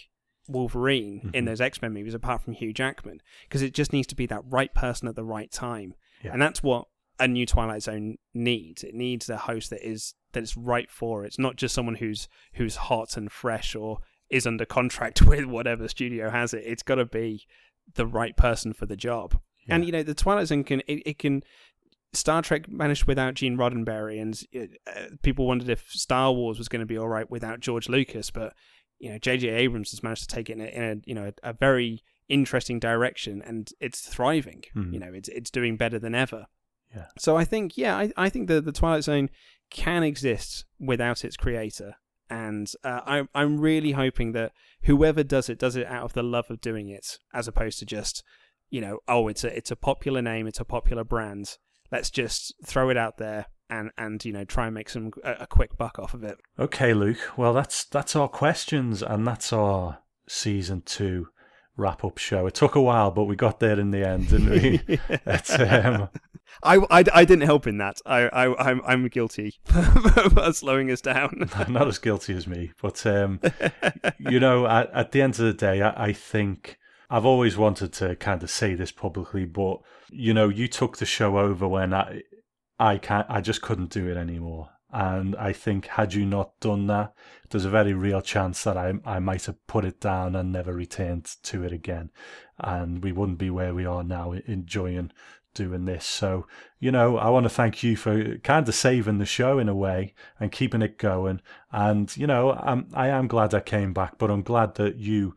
Wolverine in Mhm. those X Men movies apart from Hugh Jackman because it just needs to be that right person at the right time, Yeah. and that's what a new Twilight Zone needs. It needs a host that is that is right for it. It's not just someone who's who's hot and fresh or is under contract with whatever studio has it. It's got to be the right person for the job. Yeah. And you know, the Twilight Zone can it, it can. Star Trek managed without Gene Roddenberry, and uh, people wondered if Star Wars was going to be all right without George Lucas. But you know, J.J. Abrams has managed to take it in a, in a you know a very interesting direction, and it's thriving. Mhm. You know, it's it's doing better than ever. Yeah. So I think, yeah, I, I think the the Twilight Zone can exist without its creator, and uh, I'm I'm really hoping that whoever does it does it out of the love of doing it, as opposed to just, you know, oh, it's a it's a popular name, it's a popular brand. Let's just throw it out there and and you know try and make some a, a quick buck off of it. Okay, Luke. Well, that's that's our questions, and that's our season two wrap up show. It took a while, but we got there in the end, didn't we? Um, I, I, I didn't help in that. I, I I'm I'm guilty for slowing us down. not as guilty as me, but um, you know, at, at the end of the day, I, I think I've always wanted to kind of say this publicly, but you know, you took the show over when I, I can't, I just couldn't do it anymore. And I think had you not done that, there's a very real chance that I, I might have put it down and never returned to it again. And we wouldn't be where we are now enjoying doing this. So, you know, I want to thank you for kind of saving the show in a way and keeping it going. And, you know, I'm, I am glad I came back, but I'm glad that you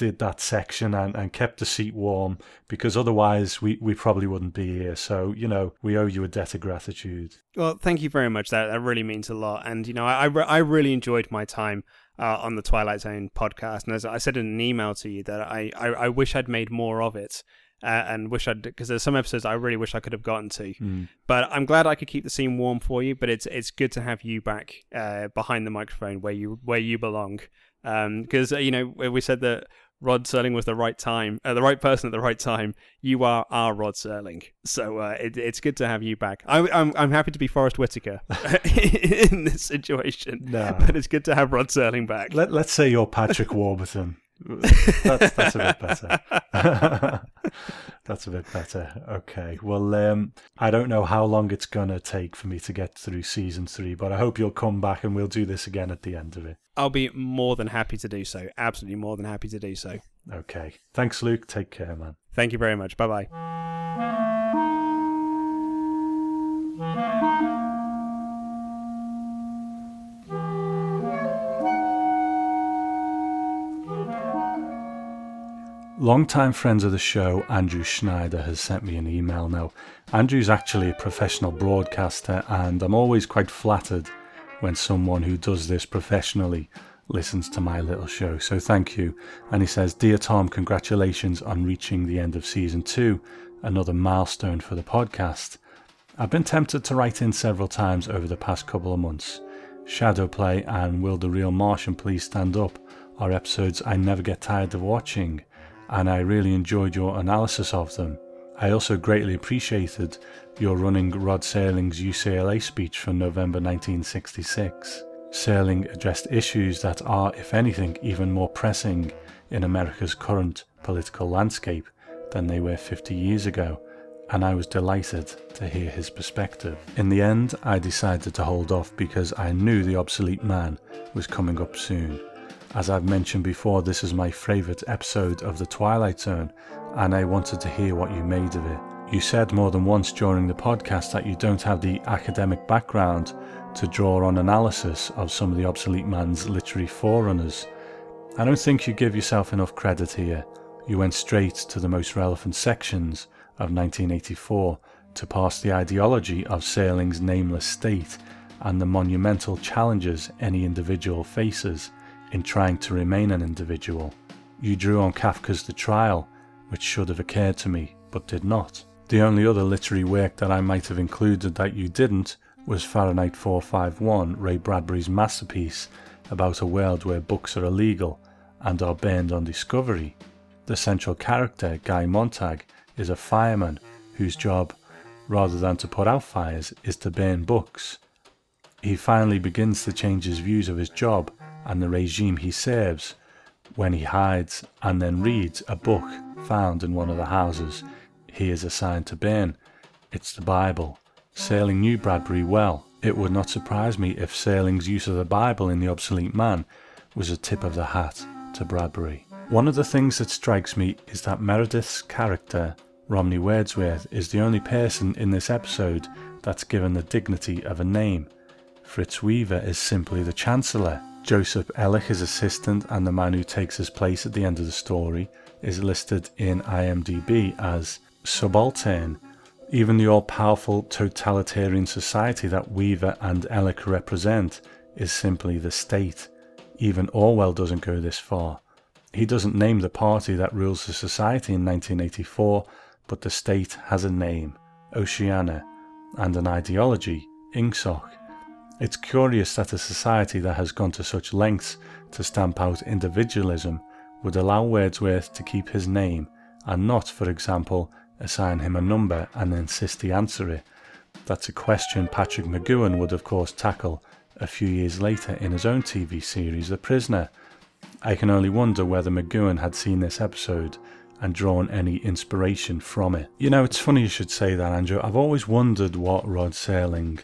did that section and, and kept the seat warm because otherwise we, we probably wouldn't be here. So, you know, we owe you a debt of gratitude. Well, thank you very much. That, that really means a lot. And, you know, I, I, I really enjoyed my time uh, on the Twilight Zone podcast. And as I said in an email to you, that I, I, I wish I'd made more of it uh, and wish I'd because there's some episodes I really wish I could have gotten to. Mm. But I'm glad I could keep the scene warm for you. But it's it's good to have you back uh, behind the microphone where you where you belong. Because um, uh, you know we said that Rod Serling was the right time, uh, the right person at the right time. You are our Rod Serling, so uh, it, it's good to have you back. I, am I'm, I'm happy to be Forest Whitaker in this situation, no. but it's good to have Rod Serling back. Let, let's say you're Patrick Warburton. That's, that's a bit better. that's a bit better. Okay. Well, um, I don't know how long it's going to take for me to get through season three, but I hope you'll come back and we'll do this again at the end of it. I'll be more than happy to do so. Absolutely more than happy to do so. Okay. Thanks, Luke. Take care, man. Thank you very much. Bye bye. Long-time friends of the show, Andrew Schneider, has sent me an email now. Andrew's actually a professional broadcaster, and I'm always quite flattered when someone who does this professionally listens to my little show. So thank you. And he says, Dear Tom, congratulations on reaching the end of season two, another milestone for the podcast. I've been tempted to write in several times over the past couple of months. Shadowplay and Will the Real Martian Please Stand Up are episodes I never get tired of watching and I really enjoyed your analysis of them. I also greatly appreciated your running Rod Serling's UCLA speech from November 1966. Serling addressed issues that are, if anything, even more pressing in America's current political landscape than they were 50 years ago, and I was delighted to hear his perspective. In the end, I decided to hold off because I knew The Obsolete Man was coming up soon. As I've mentioned before, this is my favourite episode of The Twilight Zone, and I wanted to hear what you made of it. You said more than once during the podcast that you don't have the academic background to draw on analysis of some of the Obsolete Man's literary forerunners. I don't think you give yourself enough credit here. You went straight to the most relevant sections of 1984 to pass the ideology of Serling's nameless state and the monumental challenges any individual faces in trying to remain an individual. You drew on Kafka's The Trial, which should have occurred to me, but did not. The only other literary work that I might have included that you didn't was Fahrenheit 451, Ray Bradbury's masterpiece about a world where books are illegal and are burned on discovery. The central character, Guy Montag, is a fireman whose job, rather than to put out fires, is to burn books. He finally begins to change his views of his job and the regime he serves when he hides and then reads a book found in one of the houses he is assigned to burn. It's the Bible. Serling knew Bradbury well. It would not surprise me if Serling's use of the Bible in The Obsolete Man was a tip of the hat to Bradbury. One of the things that strikes me is that Meredith's character, Romney Wordsworth, is the only person in this episode that's given the dignity of a name. Fritz Weaver is simply the Chancellor, Joseph Elic, his assistant and the man who takes his place at the end of the story, is listed in IMDb as subaltern. Even the all powerful totalitarian society that Weaver and Elic represent is simply the state. Even Orwell doesn't go this far. He doesn't name the party that rules the society in 1984, but the state has a name, Oceania, and an ideology, Ingsoc. It's curious that a society that has gone to such lengths to stamp out individualism would allow Wordsworth to keep his name and not, for example, assign him a number and insist he answer it. That's a question Patrick McGoohan would, of course, tackle a few years later in his own TV series, The Prisoner. I can only wonder whether McGoohan had seen this episode and drawn any inspiration from it. You know, it's funny you should say that, Andrew. I've always wondered what Rod Serling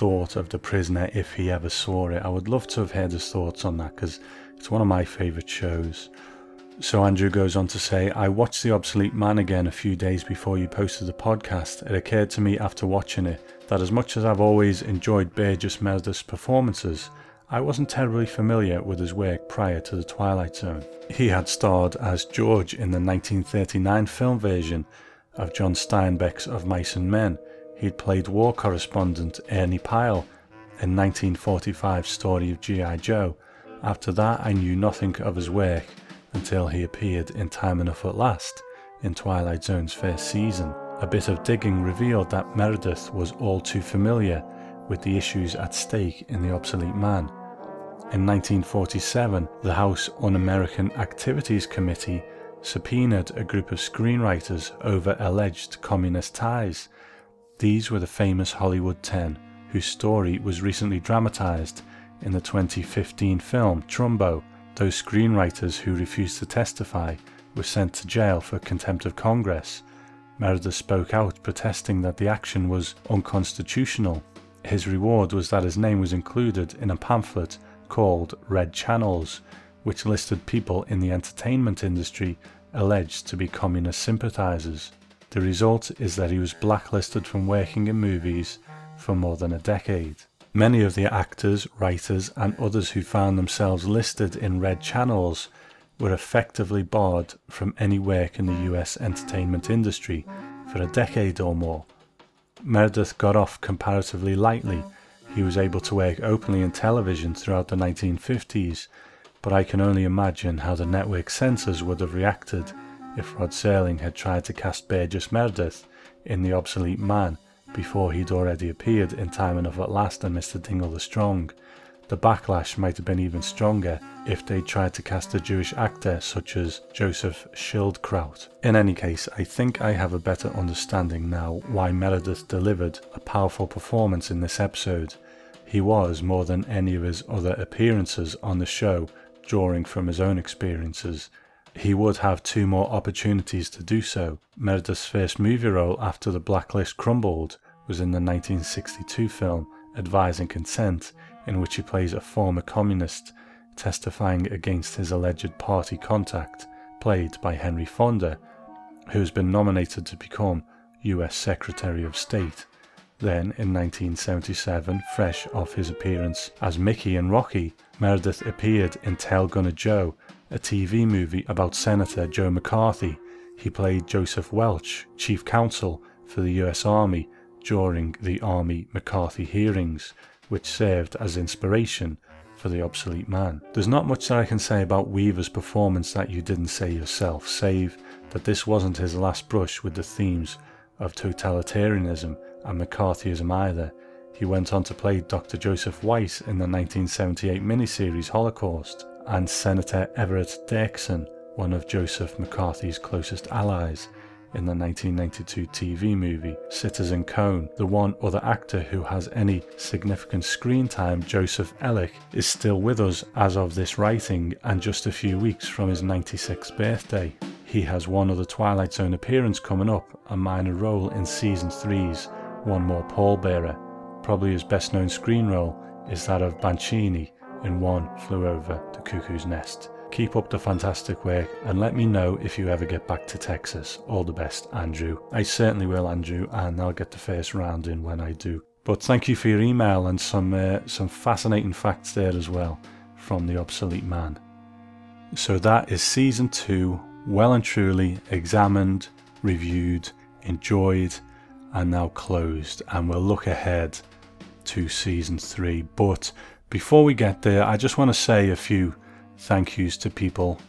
thought of The Prisoner if he ever saw it. I would love to have heard his thoughts on that because it's one of my favourite shows. So Andrew goes on to say, I watched The Obsolete Man again a few days before you posted the podcast. It occurred to me after watching it that as much as I've always enjoyed Burgess Meredith's performances, I wasn't terribly familiar with his work prior to The Twilight Zone. He had starred as George in the 1939 film version of John Steinbeck's Of Mice and Men. He'd played war correspondent Ernie Pyle in 1945's Story of G.I. Joe. After that, I knew nothing of his work until he appeared in Time Enough at Last in Twilight Zone's first season. A bit of digging revealed that Meredith was all too familiar with the issues at stake in The Obsolete Man. In 1947, the House Un American Activities Committee subpoenaed a group of screenwriters over alleged communist ties. These were the famous Hollywood Ten, whose story was recently dramatized in the 2015 film Trumbo, those screenwriters who refused to testify were sent to jail for contempt of Congress. Meredith spoke out protesting that the action was unconstitutional. His reward was that his name was included in a pamphlet called Red Channels, which listed people in the entertainment industry alleged to be communist sympathizers. The result is that he was blacklisted from working in movies for more than a decade. Many of the actors, writers, and others who found themselves listed in red channels were effectively barred from any work in the US entertainment industry for a decade or more. Meredith got off comparatively lightly. He was able to work openly in television throughout the 1950s, but I can only imagine how the network censors would have reacted if Rod Serling had tried to cast Burgess Meredith in The Obsolete Man before he'd already appeared in time enough at last and Mr. Dingle the Strong. The backlash might have been even stronger if they'd tried to cast a Jewish actor such as Joseph Schildkraut. In any case, I think I have a better understanding now why Meredith delivered a powerful performance in this episode. He was, more than any of his other appearances on the show, drawing from his own experiences. He would have two more opportunities to do so. Meredith's first movie role after the blacklist crumbled was in the 1962 film Advise and Consent, in which he plays a former communist testifying against his alleged party contact, played by Henry Fonda, who has been nominated to become US Secretary of State. Then, in 1977, fresh off his appearance as Mickey in Rocky, Meredith appeared in Tail Gunner Joe a TV movie about Senator Joe McCarthy. He played Joseph Welch, Chief Counsel for the US Army during the Army McCarthy hearings, which served as inspiration for The Obsolete Man. There's not much that I can say about Weaver's performance that you didn't say yourself, save that this wasn't his last brush with the themes of totalitarianism and McCarthyism either. He went on to play Dr. Joseph Weiss in the 1978 miniseries Holocaust, and Senator Everett Dirksen, one of Joseph McCarthy's closest allies, in the 1992 TV movie Citizen Cohn. The one other actor who has any significant screen time, Joseph Elic, is still with us as of this writing and just a few weeks from his 96th birthday. He has one other Twilight Zone appearance coming up, a minor role in season 3's One More Pallbearer. Probably his best known screen role is that of Bancini in One Flew Over the Cuckoo's Nest. Keep up the fantastic work and let me know if you ever get back to Texas. All the best, Andrew. I certainly will, Andrew, and I'll get the first round in when I do. But thank you for your email and some uh, some fascinating facts there as well from the obsolete man. So that is season two, well and truly examined, reviewed, enjoyed, and now closed. And we'll look ahead to season three. But before we get there, I just want to say a few thank yous to people.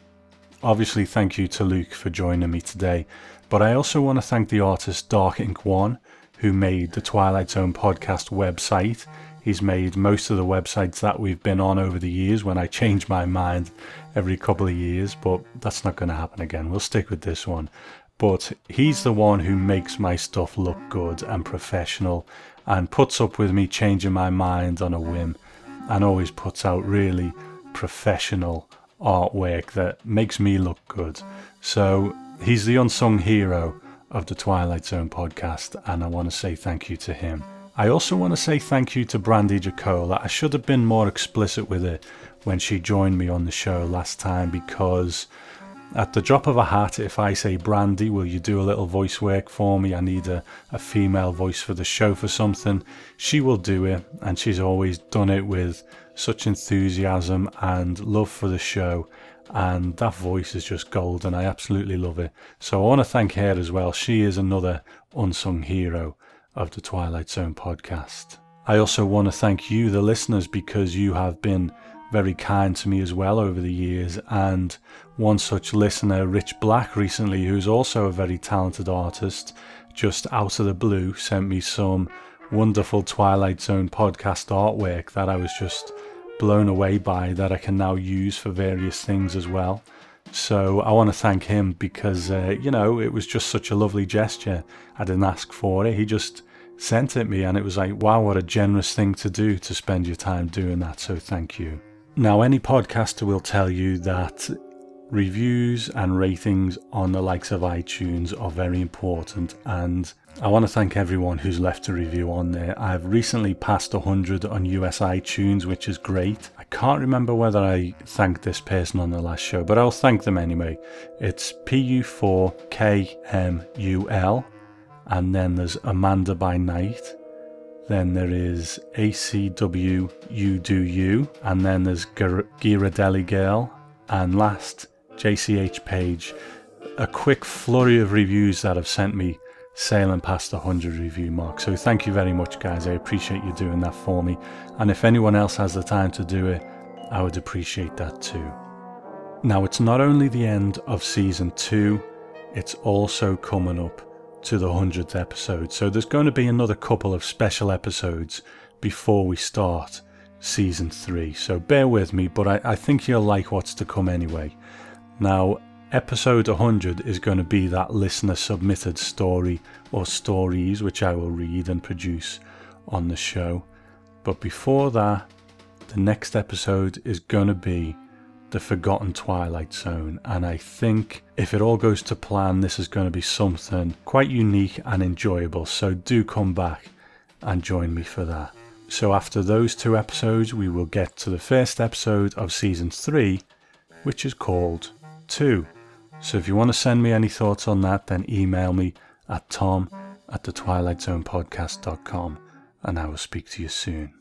Obviously, thank you to Luke for joining me today, but I also want to thank the artist Dark Ink One, who made the Twilight Zone podcast website. He's made most of the websites that we've been on over the years when I change my mind every couple of years, but that's not going to happen again. We'll stick with this one. But he's the one who makes my stuff look good and professional and puts up with me changing my mind on a whim and always puts out really professional artwork that makes me look good. So he's the unsung hero of the Twilight Zone podcast, and I want to say thank you to him. I also want to say thank you to Brandy Jacola. I should have been more explicit with it when she joined me on the show last time because at the drop of a hat, if I say, Brandy, will you do a little voice work for me? I need a, a female voice for the show for something. She will do it, and she's always done it with such enthusiasm and love for the show. And that voice is just gold, and I absolutely love it. So I want to thank her as well. She is another unsung hero of the Twilight Zone podcast. I also want to thank you, the listeners, because you have been very kind to me as well over the years. And one such listener, Rich Black, recently, who's also a very talented artist, just out of the blue sent me some wonderful Twilight Zone podcast artwork that I was just blown away by that I can now use for various things as well. So I want to thank him because, uh, you know, it was just such a lovely gesture. I didn't ask for it. He just sent it me and it was like, wow, what a generous thing to do to spend your time doing that. So thank you. Now, any podcaster will tell you that reviews and ratings on the likes of iTunes are very important and I want to thank everyone who's left a review on there. I've recently passed 100 on US iTunes, which is great. I can't remember whether I thanked this person on the last show, but I'll thank them anyway. It's PU4KMUL, and then there's Amanda by Night. Then there is ACW You Do You, and then there's Ghirardelli Girl, and last JCH Page. A quick flurry of reviews that have sent me sailing past the 100 review mark. So thank you very much, guys. I appreciate you doing that for me. And if anyone else has the time to do it, I would appreciate that too. Now, it's not only the end of season two, it's also coming up to the 100th episode. So there's going to be another couple of special episodes before we start season three. So bear with me, but I, I think you'll like what's to come anyway. Now, Episode 100 is going to be that listener submitted story or stories which I will read and produce on the show. But before that, the next episode is going to be the Forgotten Twilight Zone. And I think if it all goes to plan, this is going to be something quite unique and enjoyable. So do come back and join me for that. So after those two episodes, we will get to the first episode of season three, which is called Two. So if you want to send me any thoughts on that, then email me at tom at the twilightzonepodcast.com and I will speak to you soon.